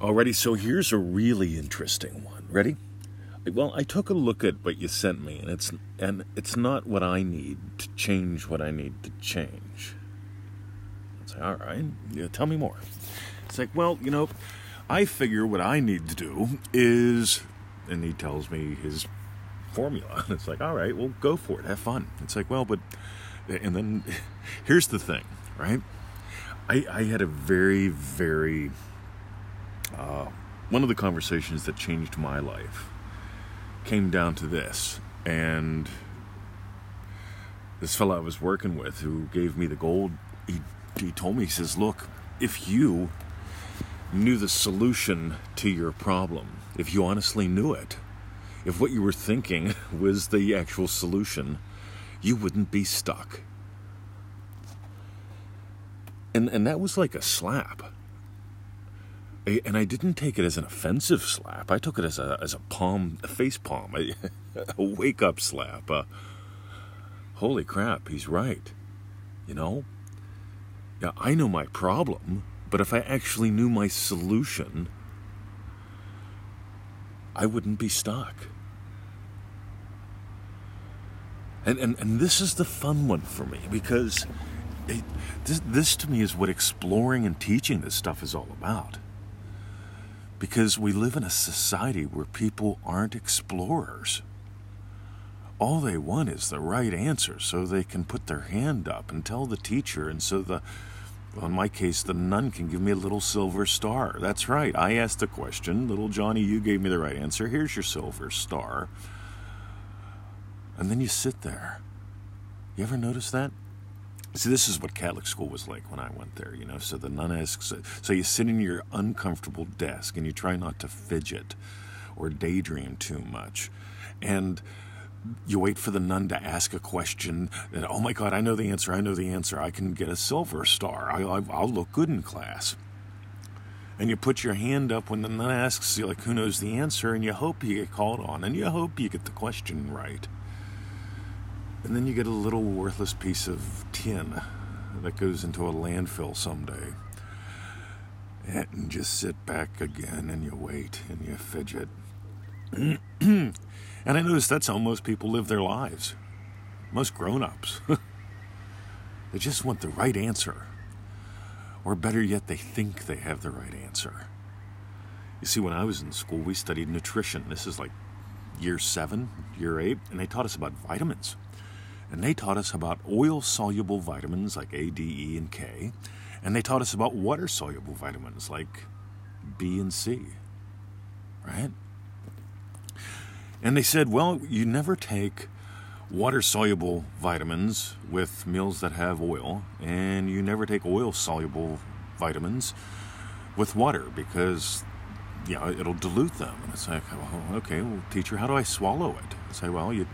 Alrighty, so here's a really interesting one. Ready? Well, I took a look at what you sent me, and it's and it's not what I need to change what I need to change. I say, all right, yeah, tell me more. It's like, well, you know, I figure what I need to do is, and he tells me his formula. It's like, all right, well, go for it, have fun. It's like, well, but, and then here's the thing, right? I, I had a very, very, uh, one of the conversations that changed my life came down to this. And this fellow I was working with who gave me the gold, he, he told me, he says, Look, if you knew the solution to your problem, if you honestly knew it, if what you were thinking was the actual solution, you wouldn't be stuck. And, and that was like a slap and I didn't take it as an offensive slap. I took it as a as a palm, a face palm, a, a wake up slap. Uh, holy crap, he's right. You know. Yeah, I know my problem, but if I actually knew my solution, I wouldn't be stuck. And and and this is the fun one for me because. It, this, this to me is what exploring and teaching this stuff is all about because we live in a society where people aren't explorers. All they want is the right answer so they can put their hand up and tell the teacher, and so the, well, in my case, the nun can give me a little silver star. That's right, I asked the question. Little Johnny, you gave me the right answer. Here's your silver star. And then you sit there. You ever notice that? See, this is what Catholic school was like when I went there, you know. So the nun asks, so you sit in your uncomfortable desk and you try not to fidget or daydream too much. And you wait for the nun to ask a question, and oh my God, I know the answer, I know the answer, I can get a silver star, I, will look good in class. And you put your hand up when the nun asks, you like, who knows the answer, and you hope you get called on, and you hope you get the question right. And then you get a little worthless piece of tin that goes into a landfill someday. And just sit back again and you wait and you fidget. and I notice that's how most people live their lives. Most grown ups. they just want the right answer. Or better yet, they think they have the right answer. You see, when I was in school, we studied nutrition. This is like year seven, year eight, and they taught us about vitamins. And they taught us about oil soluble vitamins like A, D, E, and K. And they taught us about water soluble vitamins like B and C. Right? And they said, well, you never take water soluble vitamins with meals that have oil, and you never take oil soluble vitamins with water because know, it'll dilute them. And it's like, well, okay, well, teacher, how do I swallow it? I say, well, you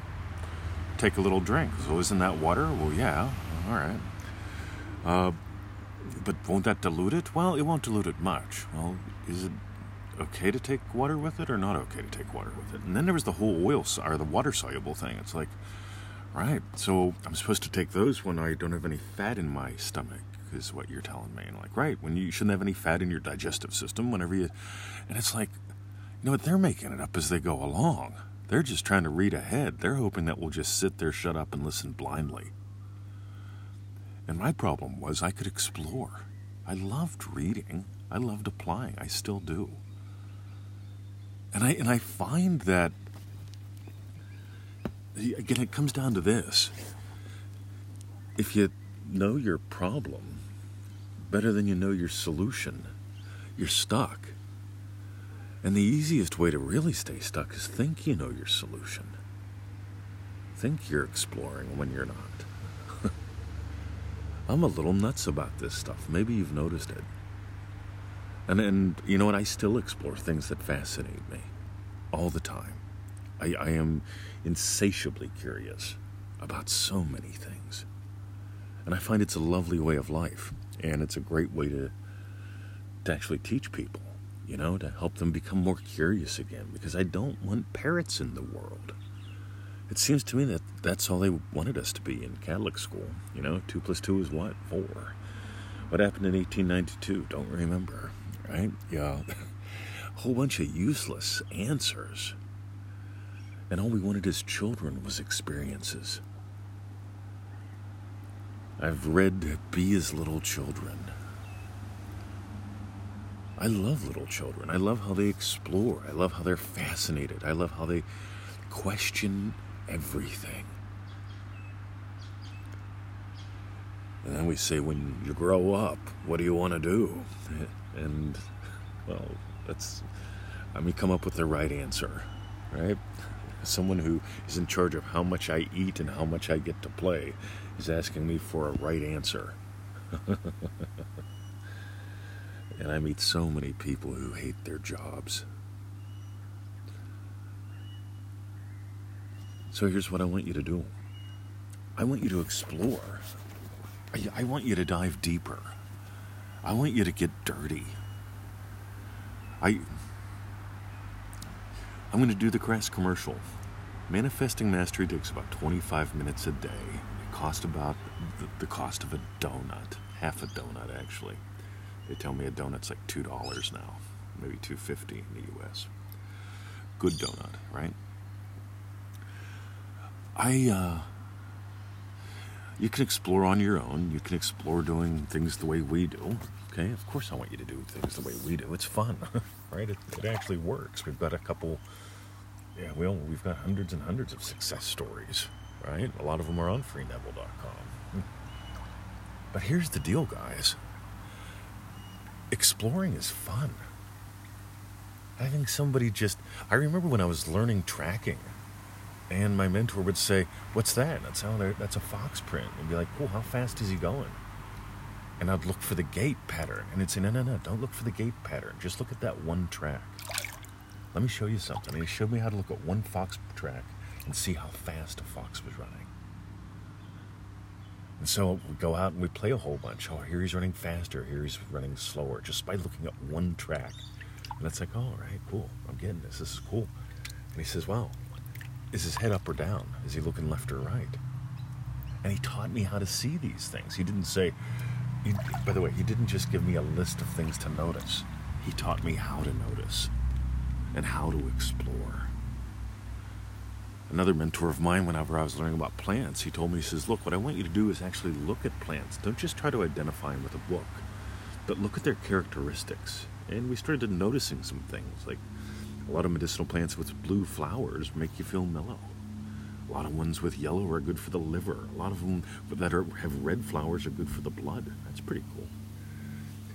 take a little drink. So isn't that water? Well, yeah. All right. Uh, but won't that dilute it? Well, it won't dilute it much. Well, is it okay to take water with it or not okay to take water with it? And then there was the whole oil or the water soluble thing. It's like, right. So I'm supposed to take those when I don't have any fat in my stomach. Is what you're telling me, and like, right, when you shouldn't have any fat in your digestive system, whenever you, and it's like, you know what, they're making it up as they go along. They're just trying to read ahead. They're hoping that we'll just sit there, shut up, and listen blindly. And my problem was I could explore. I loved reading. I loved applying. I still do. And I and I find that again it comes down to this. If you know your problem better than you know your solution, you're stuck. And the easiest way to really stay stuck is think you know your solution. Think you're exploring when you're not. I'm a little nuts about this stuff. Maybe you've noticed it. And and you know what? I still explore things that fascinate me all the time. I, I am insatiably curious about so many things. And I find it's a lovely way of life. And it's a great way to to actually teach people you know, to help them become more curious again, because I don't want parrots in the world. It seems to me that that's all they wanted us to be in Catholic school. You know, two plus two is what? Four. What happened in 1892? Don't remember, right? Yeah. a whole bunch of useless answers. And all we wanted as children was experiences. I've read Be as Little Children. I love little children. I love how they explore. I love how they're fascinated. I love how they question everything. And then we say, when you grow up, what do you want to do? And, well, that's, I mean, come up with the right answer, right? Someone who is in charge of how much I eat and how much I get to play is asking me for a right answer. and I meet so many people who hate their jobs. So here's what I want you to do I want you to explore. I, I want you to dive deeper. I want you to get dirty. I I'm going to do the crass commercial. Manifesting Mastery takes about 25 minutes a day. It costs about the, the cost of a donut, half a donut actually. They tell me a donut's like two dollars now, maybe two fifty in the U.S. Good donut, right? I uh, you can explore on your own. You can explore doing things the way we do. Okay, of course I want you to do things the way we do. It's fun, right? It, it actually works. We've got a couple. Yeah, well, we've got hundreds and hundreds of success stories, right? A lot of them are on freeneville.com. But here's the deal, guys. Exploring is fun. Having somebody just. I remember when I was learning tracking and my mentor would say, "What's that?" Oh, that's how that's a fox print. And be like, "Cool, how fast is he going?" And I'd look for the gait pattern, and it'd say, "No, no, no, don't look for the gait pattern. Just look at that one track." Let me show you something. And he showed me how to look at one fox track and see how fast a fox was running. And so we go out and we play a whole bunch. Oh, here he's running faster. Here he's running slower, just by looking at one track. And it's like, all right, cool. I'm getting this. This is cool. And he says, wow, is his head up or down? Is he looking left or right? And he taught me how to see these things. He didn't say, he, by the way, he didn't just give me a list of things to notice. He taught me how to notice and how to explore. Another mentor of mine, whenever I was learning about plants, he told me, he says, Look, what I want you to do is actually look at plants. Don't just try to identify them with a book, but look at their characteristics. And we started noticing some things like a lot of medicinal plants with blue flowers make you feel mellow. A lot of ones with yellow are good for the liver. A lot of them that are, have red flowers are good for the blood. That's pretty cool.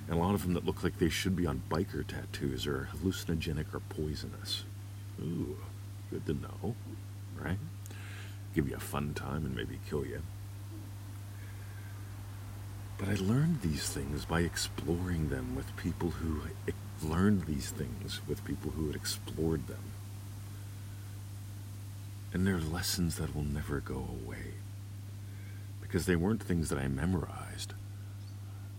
And a lot of them that look like they should be on biker tattoos are hallucinogenic or poisonous. Ooh, good to know? Give you a fun time and maybe kill you. But I learned these things by exploring them with people who learned these things with people who had explored them. And they're lessons that will never go away. Because they weren't things that I memorized,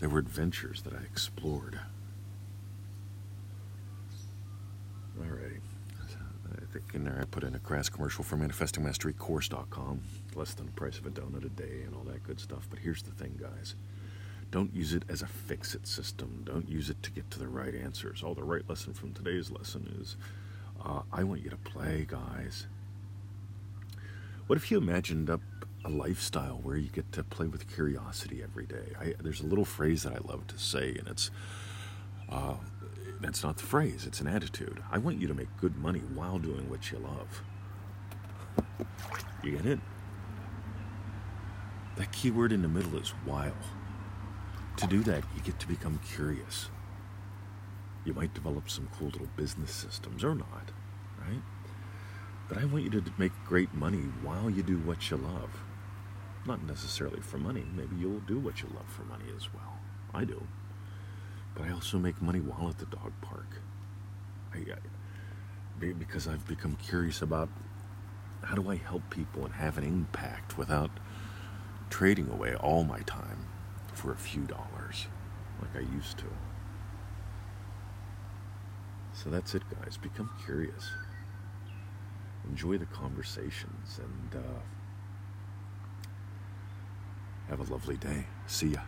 they were adventures that I explored. Alrighty. I think in there I put in a crass commercial for manifestingmasterycourse.com. Less than the price of a donut a day and all that good stuff. But here's the thing, guys. Don't use it as a fix it system. Don't use it to get to the right answers. Oh, the right lesson from today's lesson is uh, I want you to play, guys. What if you imagined up a lifestyle where you get to play with curiosity every day? I, there's a little phrase that I love to say, and it's uh, that's not the phrase, it's an attitude. I want you to make good money while doing what you love. You get it? That key word in the middle is while. To do that, you get to become curious. You might develop some cool little business systems or not, right? But I want you to make great money while you do what you love. Not necessarily for money. Maybe you'll do what you love for money as well. I do. But I also make money while at the dog park. I, I, because I've become curious about how do I help people and have an impact without trading away all my time for a few dollars like I used to. So that's it, guys. Become curious. Enjoy the conversations and uh, have a lovely day. See ya.